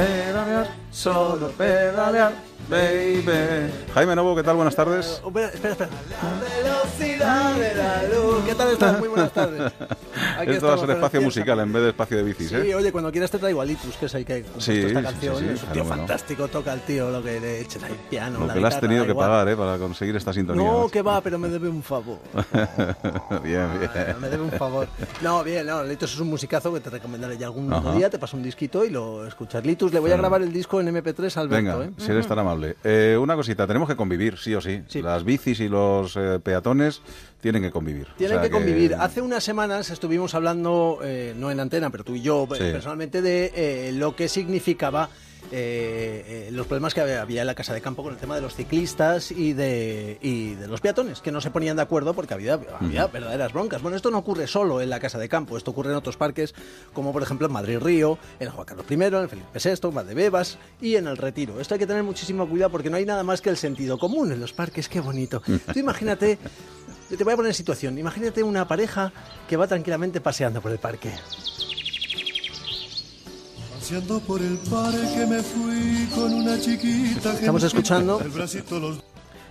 pedalear, solo pedalear, baby. Jaime Novo, ¿qué tal? Buenas tardes. Uh, espera, espera. La velocidad de muy buenas tardes. Esto va a ser espacio musical en vez de espacio de bicis, ¿eh? Sí, oye, cuando quieras te traigo a Litrus, que es el que sí, esta canción. Sí, sí, es un tío fantástico, toca el tío lo que le eches ahí piano. Lo la que le has tenido que igual. pagar, ¿eh? Para conseguir esta sintonía. No, que va, pero me debe un favor. bien, bien. Ah, me debe un favor. No, bien, no, Litus es un musicazo que te recomendaré ya algún Ajá. día, te paso un disquito y lo escuchas. Litus, le voy a grabar el disco en MP3 al Alberto, Venga, ¿eh? si eres tan amable. Eh, una cosita, tenemos que convivir, sí o sí. Sí. Las bicis y los eh, peatones tienen que convivir. Tienen O sea que convivir. Hace unas semanas estuvimos hablando, eh, no en antena, pero tú y yo Sí. personalmente, de eh, lo que significaba eh, eh, los problemas que había en la casa de campo con el tema de los ciclistas y de, y de los peatones, que no se ponían de acuerdo porque había, había verdaderas broncas. Bueno, esto no ocurre solo en la casa de campo, esto ocurre en otros parques, como por ejemplo en Madrid Río, en Juan Carlos I, en el Felipe VI, en Valdebebas y en el Retiro. Esto hay que tener muchísimo cuidado porque no hay nada más que el sentido común en los parques, qué bonito. Tú imagínate te voy a poner en situación. Imagínate una pareja que va tranquilamente paseando por el parque. Paseando por el parque me fui con una chiquita. Estamos escuchando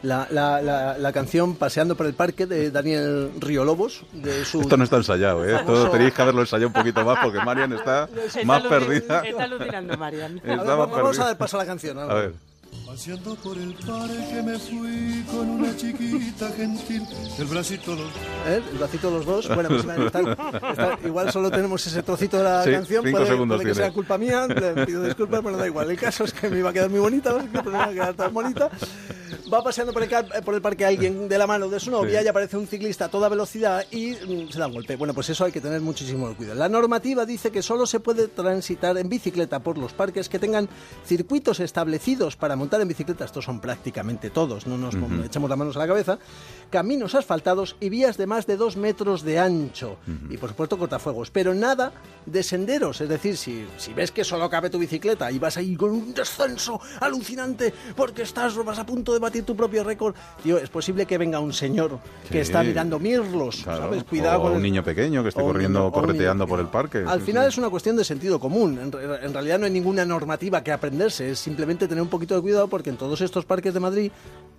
la, la- la- la canción Paseando por el parque de Daniel Riolobos. De su... Esto no está ensayado, ¿eh? Esto tenéis que haberlo ensayado un poquito más porque Marian está más perdida. Está alucinando, Marian. A ver, vamos a dar paso a la canción. A ver. Paseando por el parque me fui con una chiquita gentil. El bracito los ¿Eh? El bracito los dos. Bueno, pues están- están- igual solo tenemos ese trocito de la Sí, canción. cinco puede, segundos puede que tiene. sea culpa mía. Le pido disculpas, pero da igual. El caso es que me iba a quedar muy bonita, no me va a quedar tan bonita. Va paseando por el, por el parque alguien de la mano de su novia Sí. y aparece un ciclista a toda velocidad y mm, se da un golpe. Bueno, pues eso hay que tener muchísimo cuidado. La normativa dice que solo se puede transitar en bicicleta por los parques que tengan circuitos establecidos para montar en bicicleta. Estos son prácticamente todos, no nos echamos las manos a la cabeza. Caminos asfaltados y vías de más de dos metros de ancho. Y por supuesto cortafuegos. Pero nada de senderos. Es decir, si, si ves que solo cabe tu bicicleta y vas ahí con un descenso alucinante porque estás vas a punto de batir tu propio récord, tío, es posible que venga un señor que Sí. está mirando mirlos. Claro. ¿sabes? Cuidado o con un el- niño pequeño que esté corriendo, niño- correteando por el parque. Al Sí, final sí. es una cuestión de sentido común. En, en realidad no hay ninguna normativa que aprenderse. Es simplemente tener un poquito de cuidado porque en todos estos parques de Madrid,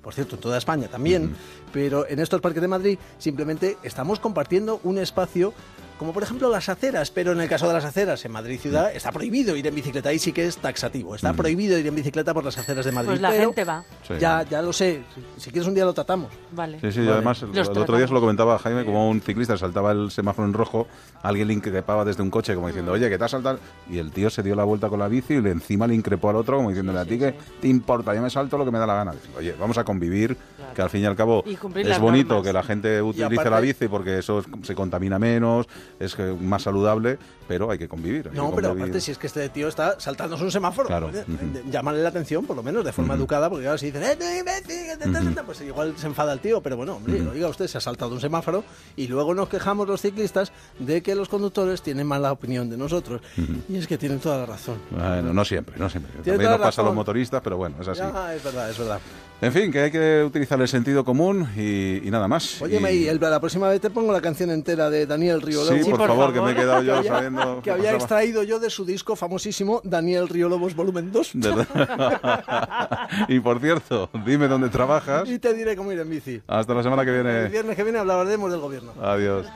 por cierto, en toda España también, pero en estos parques de Madrid simplemente estamos compartiendo un espacio como por ejemplo las aceras, pero en el caso de las aceras en Madrid ciudad está prohibido ir en bicicleta, ahí sí que es taxativo, está prohibido ir en bicicleta por las aceras de Madrid. Pues la pero gente va. Sí. Ya, ya lo sé, si, si quieres un día lo tratamos. Vale. Sí, sí, Vale. además el, otro día se lo comentaba a Jaime, como un ciclista saltaba el semáforo en rojo, alguien le increpaba desde un coche como diciendo, oye, que te has saltado, y el tío se dio la vuelta con la bici y le encima le increpó al otro como diciéndole, a ti que te importa, yo me salto lo que me da la gana. Dice, Oye, vamos a convivir, que al fin y al cabo es bonito normas. que la gente utilice aparte- la bici porque eso es- se contamina menos, es que más saludable, pero hay que convivir. hay No, que pero aparte, si es que este tío está saltándose un semáforo, Claro, ujú. de- llámale la atención, por lo menos, de forma educada, porque claro, si dicen, ¡eh, te- te- te-", pues igual se enfada el tío, pero bueno, hombre, oiga usted, se ha saltado un semáforo y luego nos quejamos los ciclistas de que los conductores tienen mala opinión de nosotros. Y es que tienen toda la razón. Bueno, no siempre, no siempre. También nos pasa a los motoristas, pero bueno, es así. Ya, es verdad, es verdad. En fin, que hay que utilizar el sentido común y, y nada más. Oye, Y- May, el- la próxima vez te pongo la canción entera de Daniel Riolobos. Sí, por, por favor, que favor. me he quedado yo que había, sabiendo... que había extraído yo de su disco famosísimo Daniel Riolobos Volumen 2. De verdad. y por cierto, dime dónde trabajas. Y te diré cómo ir en bici. Hasta la semana que El viene. viernes que viene hablaremos del gobierno. Adiós.